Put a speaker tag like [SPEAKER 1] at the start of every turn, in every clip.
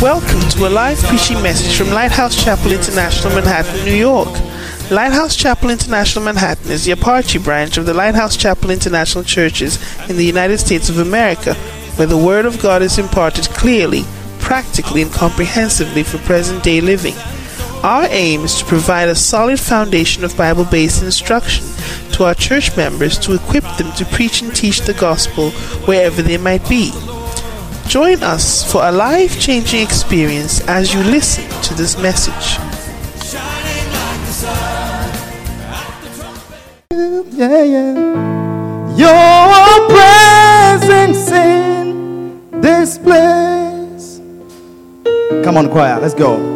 [SPEAKER 1] Welcome to a live preaching message from Lighthouse Chapel International, Manhattan, New York. Lighthouse Chapel International Manhattan is the Apache branch of the Lighthouse Chapel International Churches in the United States of America, where the Word of God is imparted clearly, practically, and comprehensively for present day living. Our aim is to provide a solid foundation of Bible based instruction to our church members to equip them to preach and teach the gospel wherever they might be. Join us for a life changing experience as you listen to this message.
[SPEAKER 2] Yeah, yeah. Your presence in this place. Come on, choir, let's go.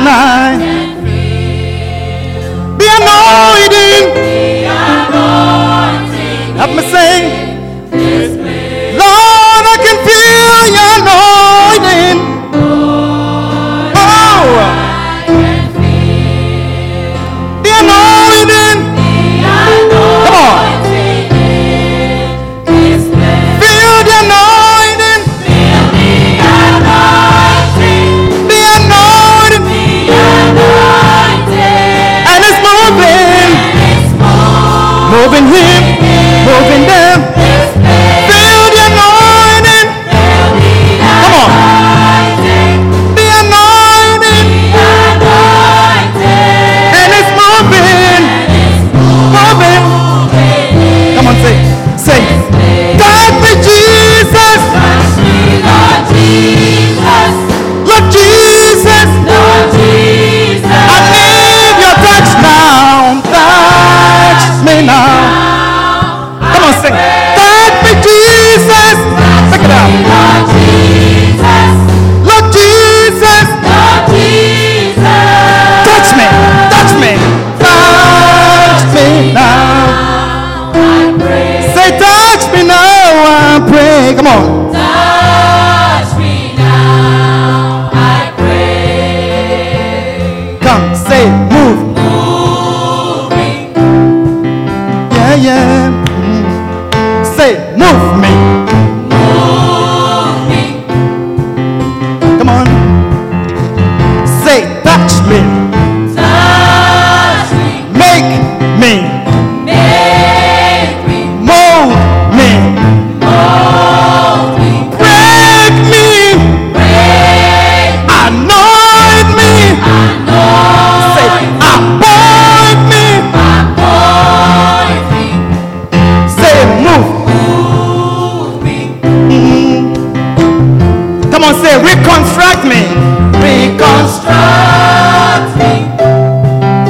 [SPEAKER 2] Lord, I the anointing. Help me sing. Say, reconstruct me. Reconstruct me.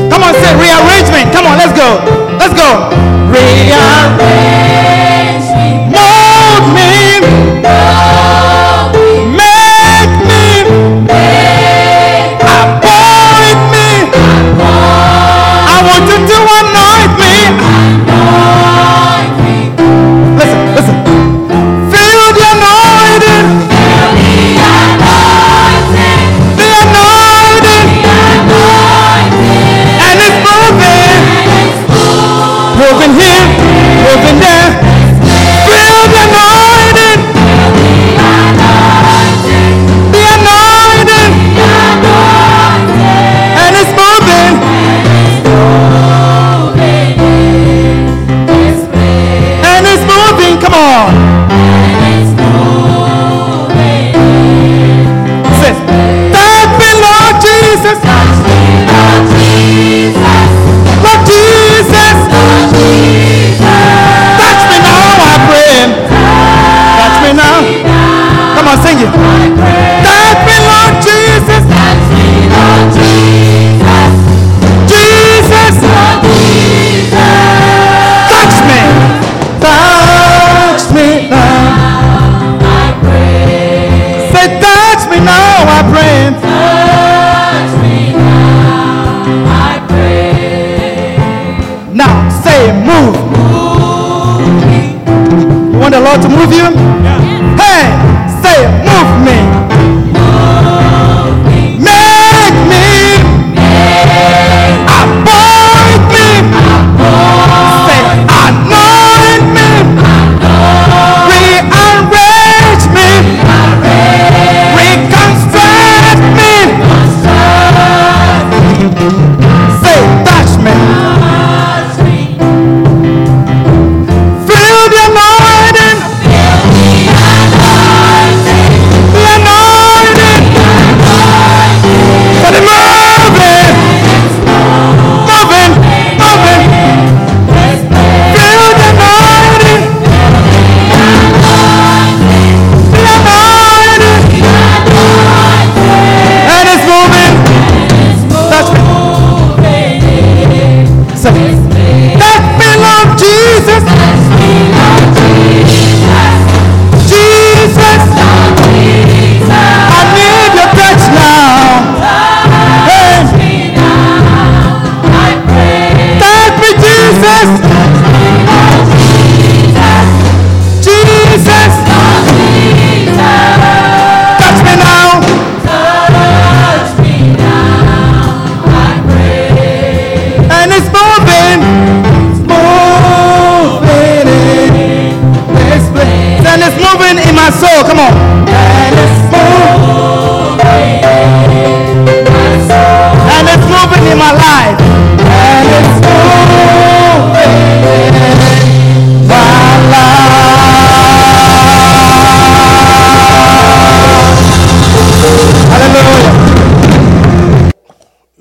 [SPEAKER 2] Come on, say rearrangement. Come on, let's go. Let's go. Rearrange.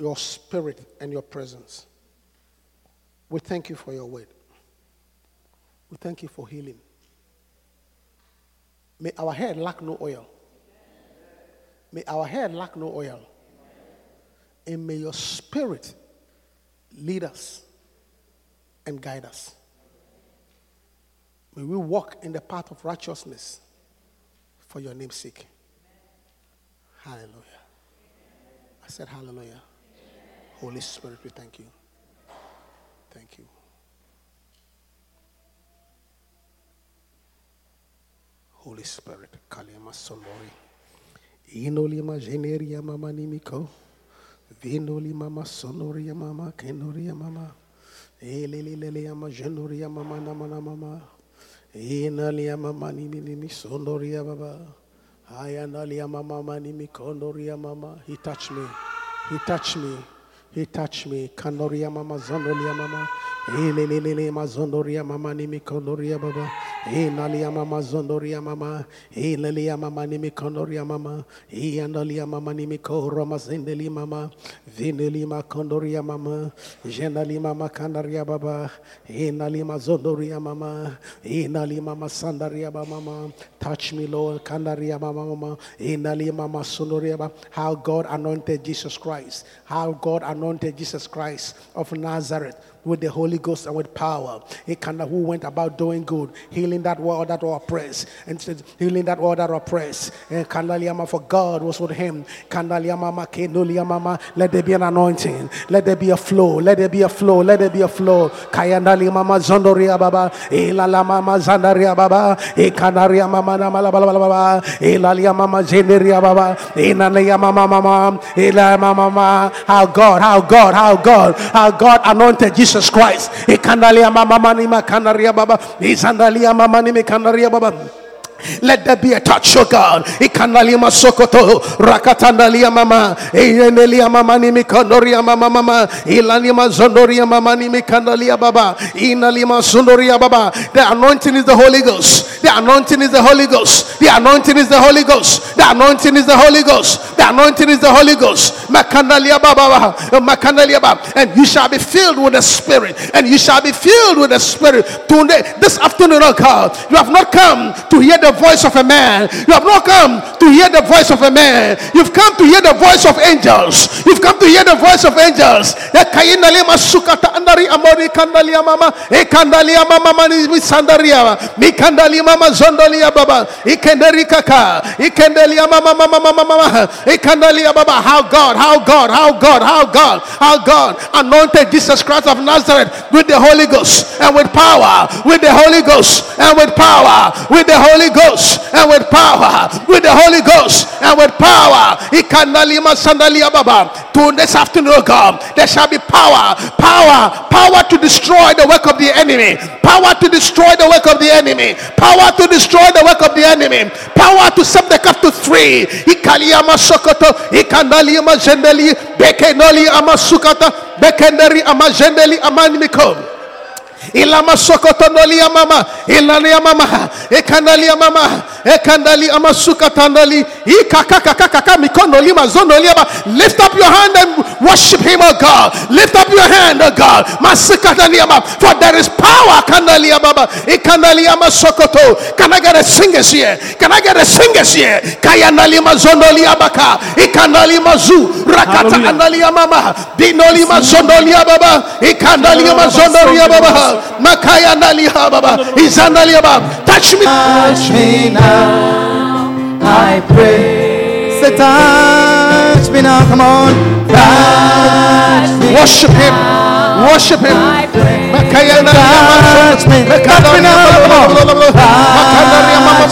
[SPEAKER 2] Your
[SPEAKER 3] spirit and your presence. We thank you for your word. We thank you for healing. May our head lack no oil. May our head lack no oil. And may your spirit lead us and guide us. May we walk in the path of righteousness for your name's sake. Hallelujah. I said, Hallelujah. Holy Spirit, we thank you. Thank you. Holy Spirit, Kalima Sonori. Inolima Generia Mama Nimiko. Vinoli Mama Sonoria Mama Kenoria Mama. Elelelele Mama Genoria Mama Namana Mama. Inalia Mama Nimi Nimi Sonoria Baba. Ayanalia Mama Nimi Kondoria Mama. He touched me. He touched me. He touched me. Kanoria Mama Zonoria Mama. Elelelele Mazondoria Mama Nimi Kondoria Baba. Inalia Mama Zondoria Mama. Ilalia Mama Nimi Kondoria Mama. Ianalia Mama Nimi Koroma Zendeli Mama. Vineli Kondoria Mama. Jenali Mama Kanaria Baba. Inali Mazondoria Mama. Inali Mama Sandaria Mama. Touch me, Lord. Kanaria Mama Mama. Inali Mama Sonoria Baba. How God anointed Jesus Christ. How God anointed Jesus Christ of Nazareth with the Holy Ghost and with power. He kind of who went about doing good, healing that world that were oppressed, and healing that world that were oppressed. And Kandaliama for God was with him. Kandaliama Kenduliama, let there be an anointing, let there be a flow, let there be a flow, let there be a flow. Kayandali Mama Zondoria Baba, Elala Mama Zandaria Baba, Ekanaria Mama Namala Baba, Elalia Mama Zenderia Baba, Enalia Mama Mama, Ela Mama Mama, how God, how God, how God, how God anointed Jesus Christ. Ekandalia Mama Mani Makanaria Baba, Izandalia Mama Ni Makanaria Baba. Let there be a touch, oh God. Ikanalima sokoto, rakatandalia mama, enelia mama ni mikandoria mama mama, ilanima zondoria mama ni mikandalia baba, inalima sondoria baba. The anointing is the Holy Ghost. The anointing is the Holy Ghost. The anointing is the Holy Ghost. The anointing is the Holy Ghost. The anointing is the Holy Ghost. Makandalia baba, makandalia baba, and you shall be filled with the Spirit, and you shall be filled with the Spirit. Today, this afternoon, oh God, you have not come to hear the the voice of a man. You have not come to hear the voice of a man. You've come to hear the voice of angels. You've come to hear the voice of angels. How God, how God, how God, how God, how God anointed Jesus Christ of Nazareth with the Holy Ghost and with power, with the Holy Ghost and with power, with the Holy Ghost and with power, with the Holy Ghost and with power. To this afternoon, oh God, there shall be power, power, power to destroy the work of the enemy, power to destroy the work of the enemy, power to destroy the work of the enemy, power to set the captive free. Ikaliama sokoto, ikandalima zendeli, bekenoli amasukata, bekenderi amazendeli amanimiko. Ilama sokotondolia mama, ilalia mama, ekandalia mama, Ekandali amasuka tandali. Ikakakakakaka mikondoli mazondoli aba. Lift up your hand and worship him, O God. Lift up your hand, O God. Masikandali ama. For there is power. Kandali ababa. Ikandali amasokoto. Can I get a singers here? Can I get a singers here? Kayanali mazondoli abaka. Ikandali mazu. Rakata andali amama. Dinoli mazondoli ababa. Ikandali mazondoli ababa. Makayandali ababa. Izandali ababa. Touch me.
[SPEAKER 2] Touch me now, I pray. Say, touch me now, come on. Touch me.
[SPEAKER 3] Worship him. Worship him.
[SPEAKER 2] Touch me. Touch me now, come on.
[SPEAKER 3] Makandalia mama,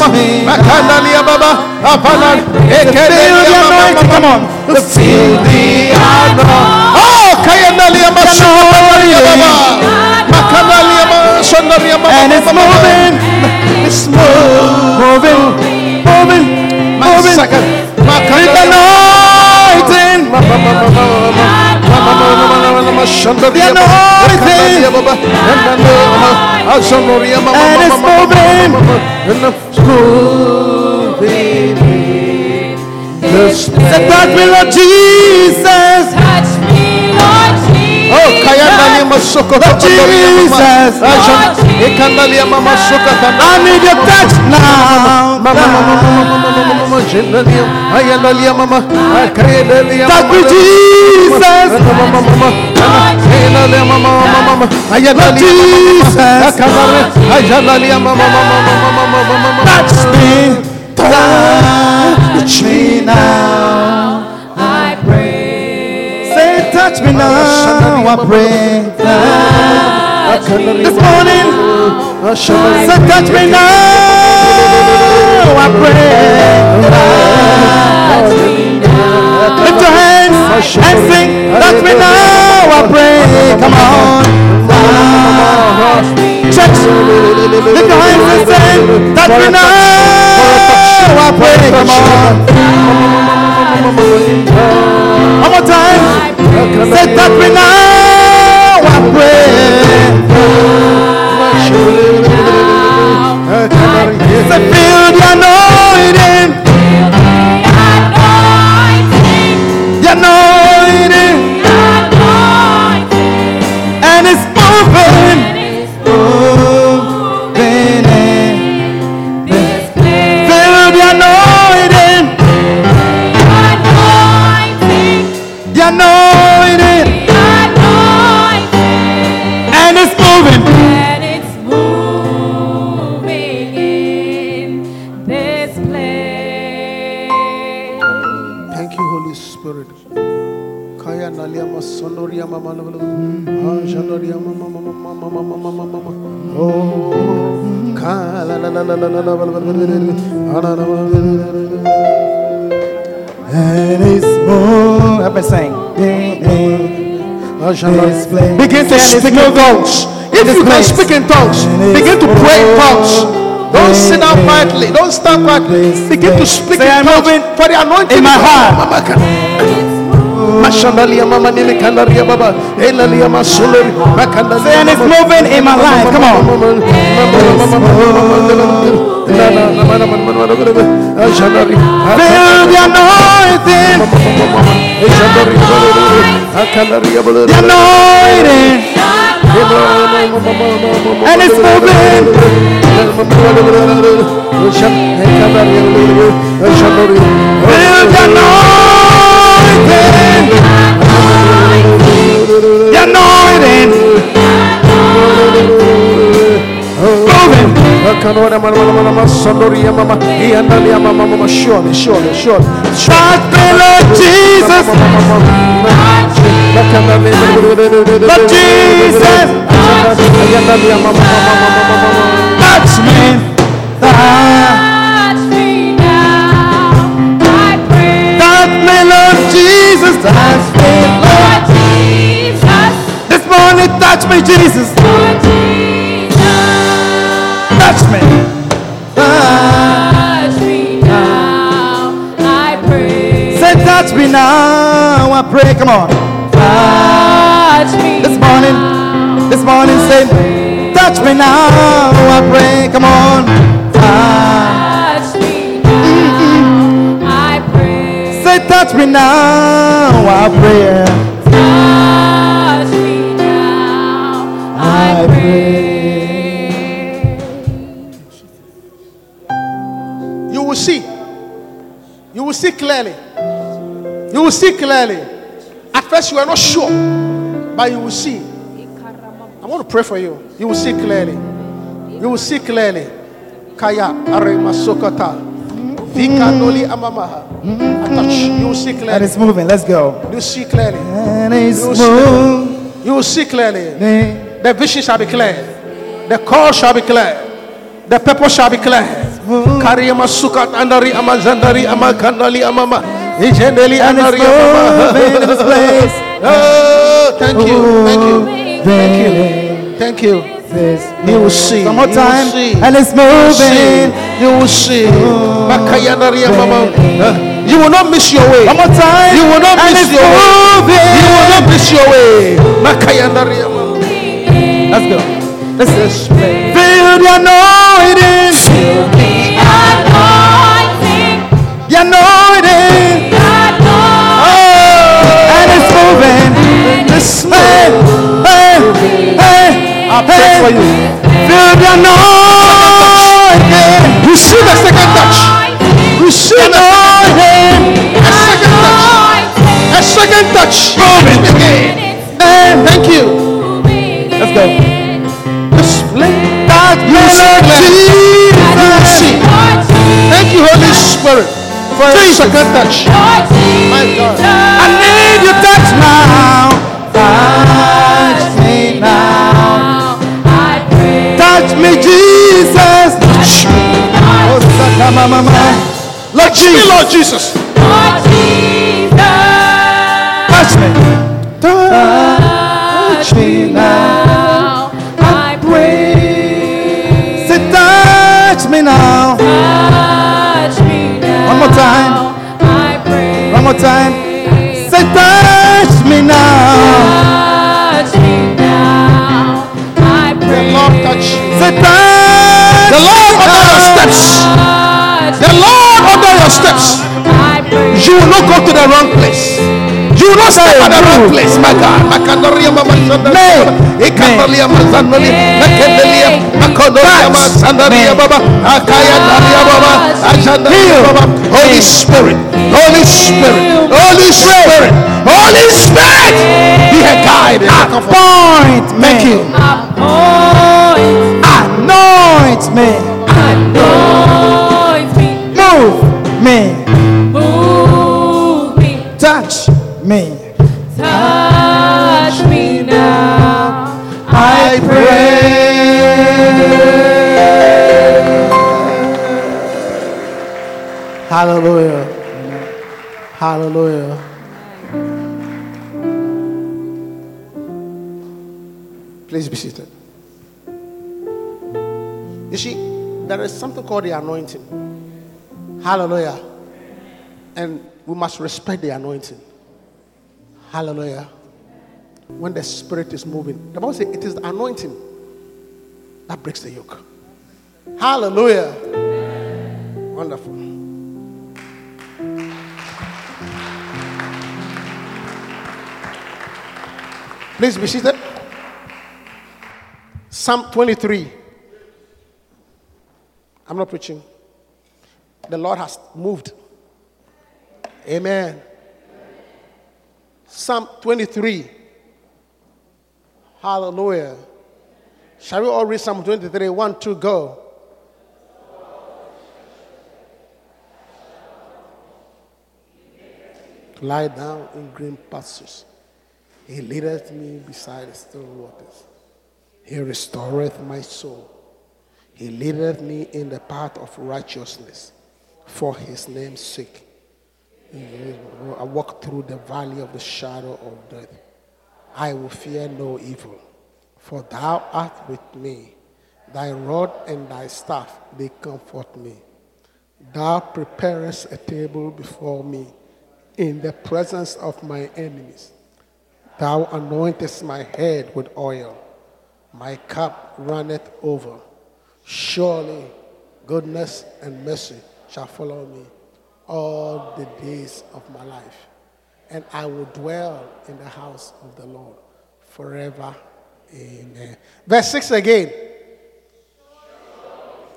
[SPEAKER 3] makandalia baba, apana,
[SPEAKER 2] Feel the
[SPEAKER 3] ekedelia
[SPEAKER 2] come on. Feel the anointing.
[SPEAKER 3] Oh, kayandalia masukandalia baba, makandalia.
[SPEAKER 2] And it's moving
[SPEAKER 3] is moving,
[SPEAKER 2] moving, moving, moving. Makinda anointing.
[SPEAKER 3] The
[SPEAKER 2] anointing. And it's moving. moving. The Spirit.
[SPEAKER 4] The blood of Jesus.
[SPEAKER 2] Need your touch now. Me, Jesus. Touch me, touch me now.
[SPEAKER 4] I pray.
[SPEAKER 2] Say, touch me now. I pray. This morning, say, touch me now. I pray. Lift your hands and sing. Touch me now. I pray. Come on. Church, lift your hands and sing. Touch me now. I pray. Come on. C'est après now,
[SPEAKER 3] après. C'est fini. Ah, janoria. Begin to speak in tongues. If you can speak in tongues, begin to pray in tongues. Don't sit down quietly. Don't stand quietly. Begin to speak
[SPEAKER 2] Say,
[SPEAKER 3] in
[SPEAKER 2] I'm
[SPEAKER 3] tongues.
[SPEAKER 2] moving
[SPEAKER 3] For the anointing
[SPEAKER 2] in my heart.
[SPEAKER 3] Mama Ka- Mashandalia mama nili kandaria baba elalia masulori makandalia
[SPEAKER 2] Say, and it's moving in my life. Come on. Feel the anointing. The anointing. And it's moving. The anointing. The anointing.
[SPEAKER 3] Surely, surely, surely.
[SPEAKER 2] Trust me, Lord Jesus. Lord Jesus. Touch me.
[SPEAKER 4] Touch me now, I pray.
[SPEAKER 2] Touch me, Lord Jesus. Touch me,
[SPEAKER 4] Lord Jesus,
[SPEAKER 2] This morning, touch me, Jesus, Touch me.
[SPEAKER 4] touch me now, I pray.
[SPEAKER 2] Say, touch me now. I pray. Come on.
[SPEAKER 4] Touch me
[SPEAKER 2] This morning,
[SPEAKER 4] now,
[SPEAKER 2] this morning, say, touch me now. I pray. Come on.
[SPEAKER 4] Touch me now, I pray.
[SPEAKER 2] Say, touch me now. I pray.
[SPEAKER 3] See clearly. At first, you are not sure, but you will see. I want to pray for you. You will see clearly. You will see clearly. Kaya arema sokata. Vika noli amamaha. Touch. You will see
[SPEAKER 2] And
[SPEAKER 3] clearly.
[SPEAKER 2] it's moving. Let's go.
[SPEAKER 3] You will see clearly.
[SPEAKER 2] And it's
[SPEAKER 3] You will see,
[SPEAKER 2] moving.
[SPEAKER 3] you will see clearly. The vision shall be clear. The call shall be clear. The purpose shall be clear. Kariyama sukat andari amazandari amakandali amama. Ijendeli
[SPEAKER 2] And
[SPEAKER 3] andari amama.
[SPEAKER 2] moving in this place.
[SPEAKER 3] Oh, thank you. Thank you.
[SPEAKER 2] Thank
[SPEAKER 3] you. Thank you.
[SPEAKER 2] This
[SPEAKER 3] You will see.
[SPEAKER 2] One more time. And it's
[SPEAKER 3] You will see.
[SPEAKER 2] moving.
[SPEAKER 3] You will see. Oh, you will not miss your way.
[SPEAKER 2] One more time.
[SPEAKER 3] You will not miss your way. You will not miss your way.
[SPEAKER 2] Let's go. Let's just feel the anointing.
[SPEAKER 4] The anointing,
[SPEAKER 2] the.
[SPEAKER 4] Oh.
[SPEAKER 2] And it's moving. This way. Hey, hey,
[SPEAKER 3] I pray for you.
[SPEAKER 2] Feel the anointing.
[SPEAKER 3] Receive a second touch. Receive a second, a second touch. A second touch. Moving again. Thank you.
[SPEAKER 2] Let's go.
[SPEAKER 3] Display.
[SPEAKER 2] That
[SPEAKER 3] You will see clearly. You will see. Thank you, Holy Spirit, for a second touch. My God.
[SPEAKER 2] I need you touch now. Touch me now. Touch me, Jesus. Saka mama mama. Lord Jesus.
[SPEAKER 3] Lord Jesus.
[SPEAKER 2] Touch me. Touch me now. Say, touch me now. One more time. One more time. Say, touch me now.
[SPEAKER 3] The Lord touch you.
[SPEAKER 2] Say, touch
[SPEAKER 3] The Lord order your steps. The Lord order your steps. You will not go to the wrong place. You will not step at the wrong place, my God. Holy Spirit. Holy Spirit. Holy Spirit. Holy Spirit. Be a guide.
[SPEAKER 2] Appoint me.
[SPEAKER 3] Thank you.
[SPEAKER 2] Anoint me.
[SPEAKER 3] Hallelujah. Hallelujah. Please be seated. You see, there is something called the anointing. Hallelujah. And we must respect the anointing. Hallelujah. When the spirit is moving, the Bible says it is the anointing that breaks the yoke. Hallelujah. Wonderful. Please be seated. Psalm 23. I'm not preaching. The Lord has moved. Amen. Psalm 23. Hallelujah. Shall we all read Psalm 23? One, two, go. Lie down in green pastures. He leadeth me beside still waters. He restoreth my soul. He leadeth me in the path of righteousness for his name's sake. I walk through the valley of the shadow of death. I will fear no evil, for thou art with me. Thy rod and thy staff, they comfort me. Thou preparest a table before me in the presence of my enemies. Thou anointest my head with oil. My cup runneth over. Surely goodness and mercy shall follow me all the days of my life. And I will dwell in the house of the Lord forever. Amen. Verse 6 again.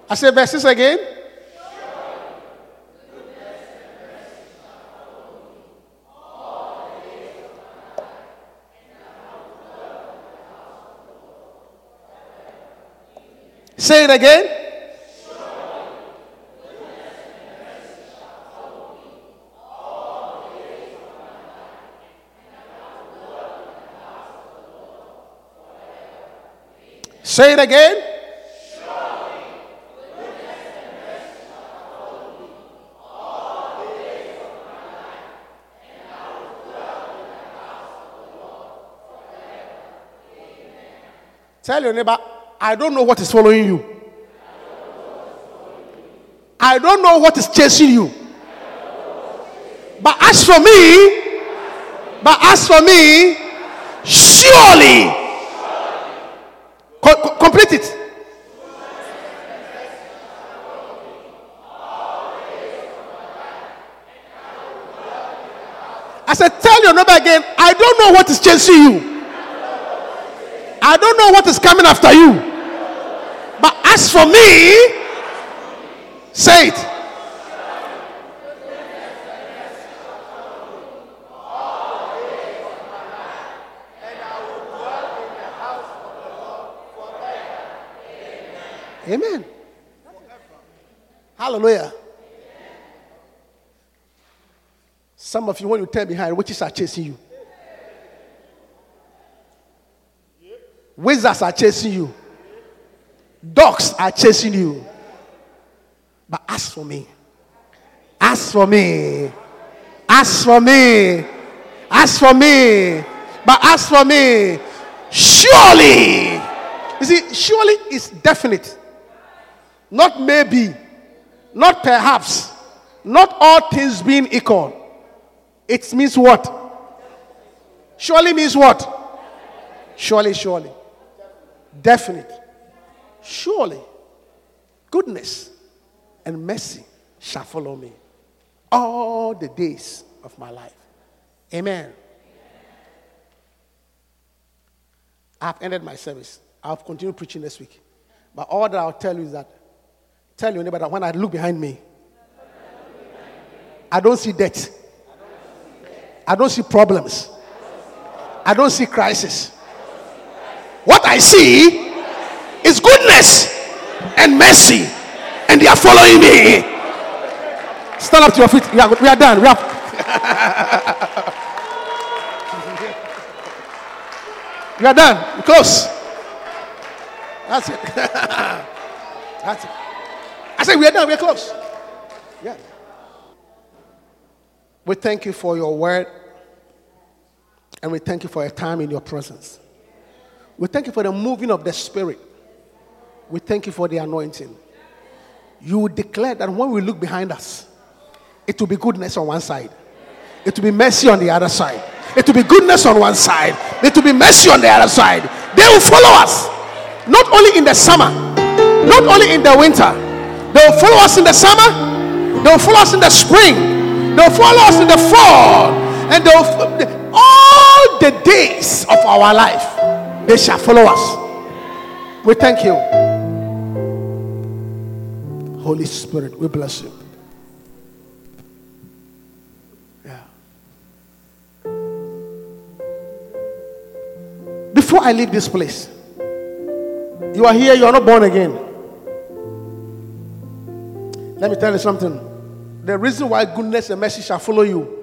[SPEAKER 3] I say verse 6 again. Say it again. Say it again. Tell your neighbor, I don't know what is following you. I don't know what is chasing you. But as for me, but as for me, surely, Co- co- complete it. I said, tell your neighbor again, I don't know what is chasing you. I don't know what is coming after you. As for me, say it. Amen. Hallelujah. Some of you, when you turn behind, witches are chasing you. Wizards are chasing you. Dogs are chasing you. But as for me, as for me, as for me, as for me, but as for me, surely, you see, surely is definite. Not maybe, not perhaps, not all things being equal. It means what? Surely means what? Surely, surely. Definite. Surely, goodness and mercy shall follow me all the days of my life. Amen. I've ended my service. I'll continue preaching next week. But all that I'll tell you is that tell your neighbor that when I look behind me, I don't see death. I don't see problems. I don't see crisis. What I see is goodness and mercy, and they are following me. Stand up to your feet. We are, done. we are done. We are, we are done. We close. That's it. That's it. I said we are done. We are close. Yeah. We thank you for your word, and we thank you for a time in your presence. We thank you for the moving of the Spirit. We thank you for the anointing. You declare that when we look behind us, it will be goodness on one side, it will be mercy on the other side. It will be goodness on one side, it will be mercy on the other side. They will follow us, not only in the summer, not only in the winter. They will follow us in the summer, they will follow us in the spring, they will follow us in the fall, and they will, all the days of our life, they shall follow us. We thank you. Holy Spirit, we bless you. Yeah. Before I leave this place, you are here, you are not born again. Let me tell you something. The reason why goodness and mercy shall follow you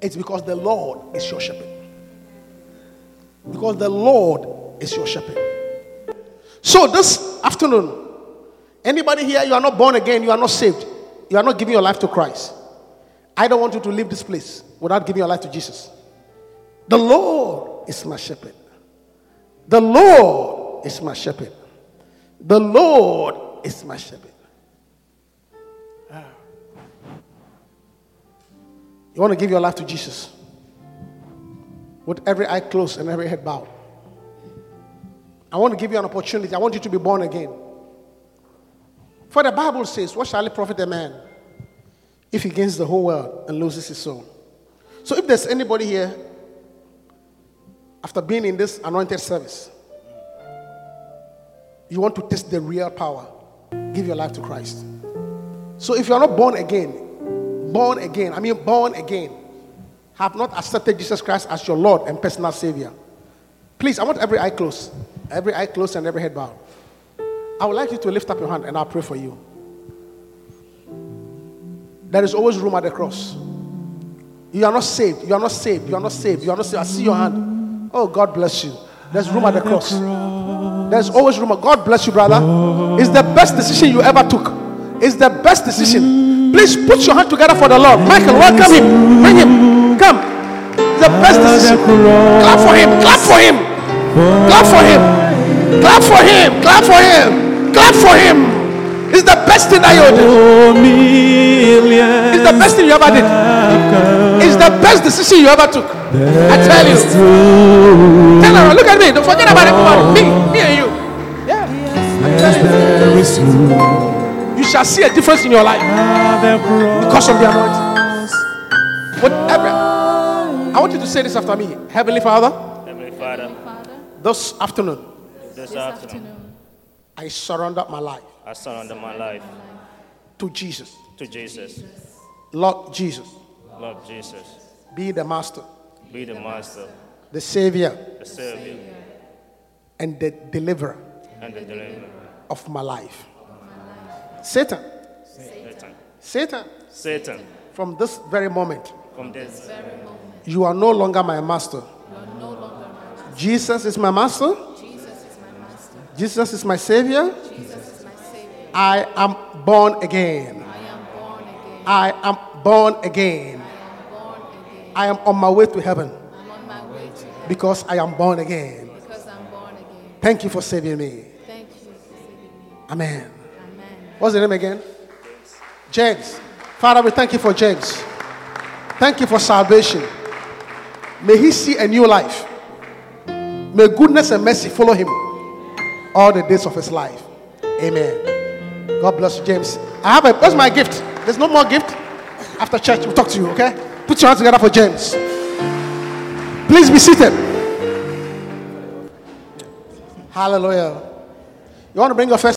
[SPEAKER 3] it's because the Lord is your shepherd. Because the Lord is your shepherd. So this afternoon, anybody here, you are not born again, you are not saved, you are not giving your life to Christ. I don't want you to leave this place without giving your life to Jesus. The Lord is my shepherd. The Lord is my shepherd. The Lord is my shepherd. You want to give your life to Jesus with every eye closed and every head bowed. I want to give you an opportunity. I want you to be born again. For the Bible says, What shall it profit a man if he gains the whole world and loses his soul? So if there's anybody here after being in this anointed service, you want to test the real power, give your life to Christ. So if you are not born again, born again, I mean born again, have not accepted Jesus Christ as your Lord and personal Savior, please, I want every eye closed, every eye closed and every head bowed. I would like you to lift up your hand and I'll pray for you. There is always room at the cross. You are not saved. You are not saved. You are not saved. You are not saved. I see your hand. Oh, God bless you. There's room at the cross. There's always room. God bless you, brother. It's the best decision you ever took. It's the best decision. Please put your hand together for the Lord. Michael, welcome him. Bring him. Come. It's the best decision. Clap for him. Clap for him. Clap for him. Clap for him. Clap for him. Clap for him. It's the best thing that you did. It's the best thing you ever did. It's the best decision you ever took. I tell you. Tell her, look at me. Don't forget about everybody. Me, me and you. Yeah. I tell you. You shall see a difference in your life because of the anointing. Whatever. I want you to say this after me. Heavenly Father,
[SPEAKER 5] Heavenly Father,
[SPEAKER 3] this afternoon,
[SPEAKER 5] this afternoon,
[SPEAKER 3] I surrender my life
[SPEAKER 5] I surrender my life
[SPEAKER 3] to Jesus.
[SPEAKER 5] to Jesus.
[SPEAKER 3] Lord Jesus,
[SPEAKER 5] Lord Jesus,
[SPEAKER 3] be the master,
[SPEAKER 5] be the master,
[SPEAKER 3] the savior,
[SPEAKER 5] the savior,
[SPEAKER 3] and the deliverer
[SPEAKER 5] and the deliverer.
[SPEAKER 3] of my life. Satan,
[SPEAKER 5] Satan,
[SPEAKER 3] Satan,
[SPEAKER 5] Satan,
[SPEAKER 3] from this very moment,
[SPEAKER 5] from this very moment,
[SPEAKER 3] you are no longer my master. Jesus is my master. Jesus is my savior. I am born again. I am born again. I am on my way to heaven
[SPEAKER 4] my way to heaven
[SPEAKER 3] because I am born again.
[SPEAKER 4] born again.
[SPEAKER 3] Thank you for saving me.
[SPEAKER 4] Thank you.
[SPEAKER 3] Amen.
[SPEAKER 4] Amen.
[SPEAKER 3] What's the name again? James. Father, we thank you for James. Thank you for salvation. May he see a new life. May goodness and mercy follow him all the days of his life. Amen. God bless you, James. I have a what's my gift? There's no more gift. After church, we'll talk to you, okay? Put your hands together for James. Please be seated. Hallelujah. You want to bring your first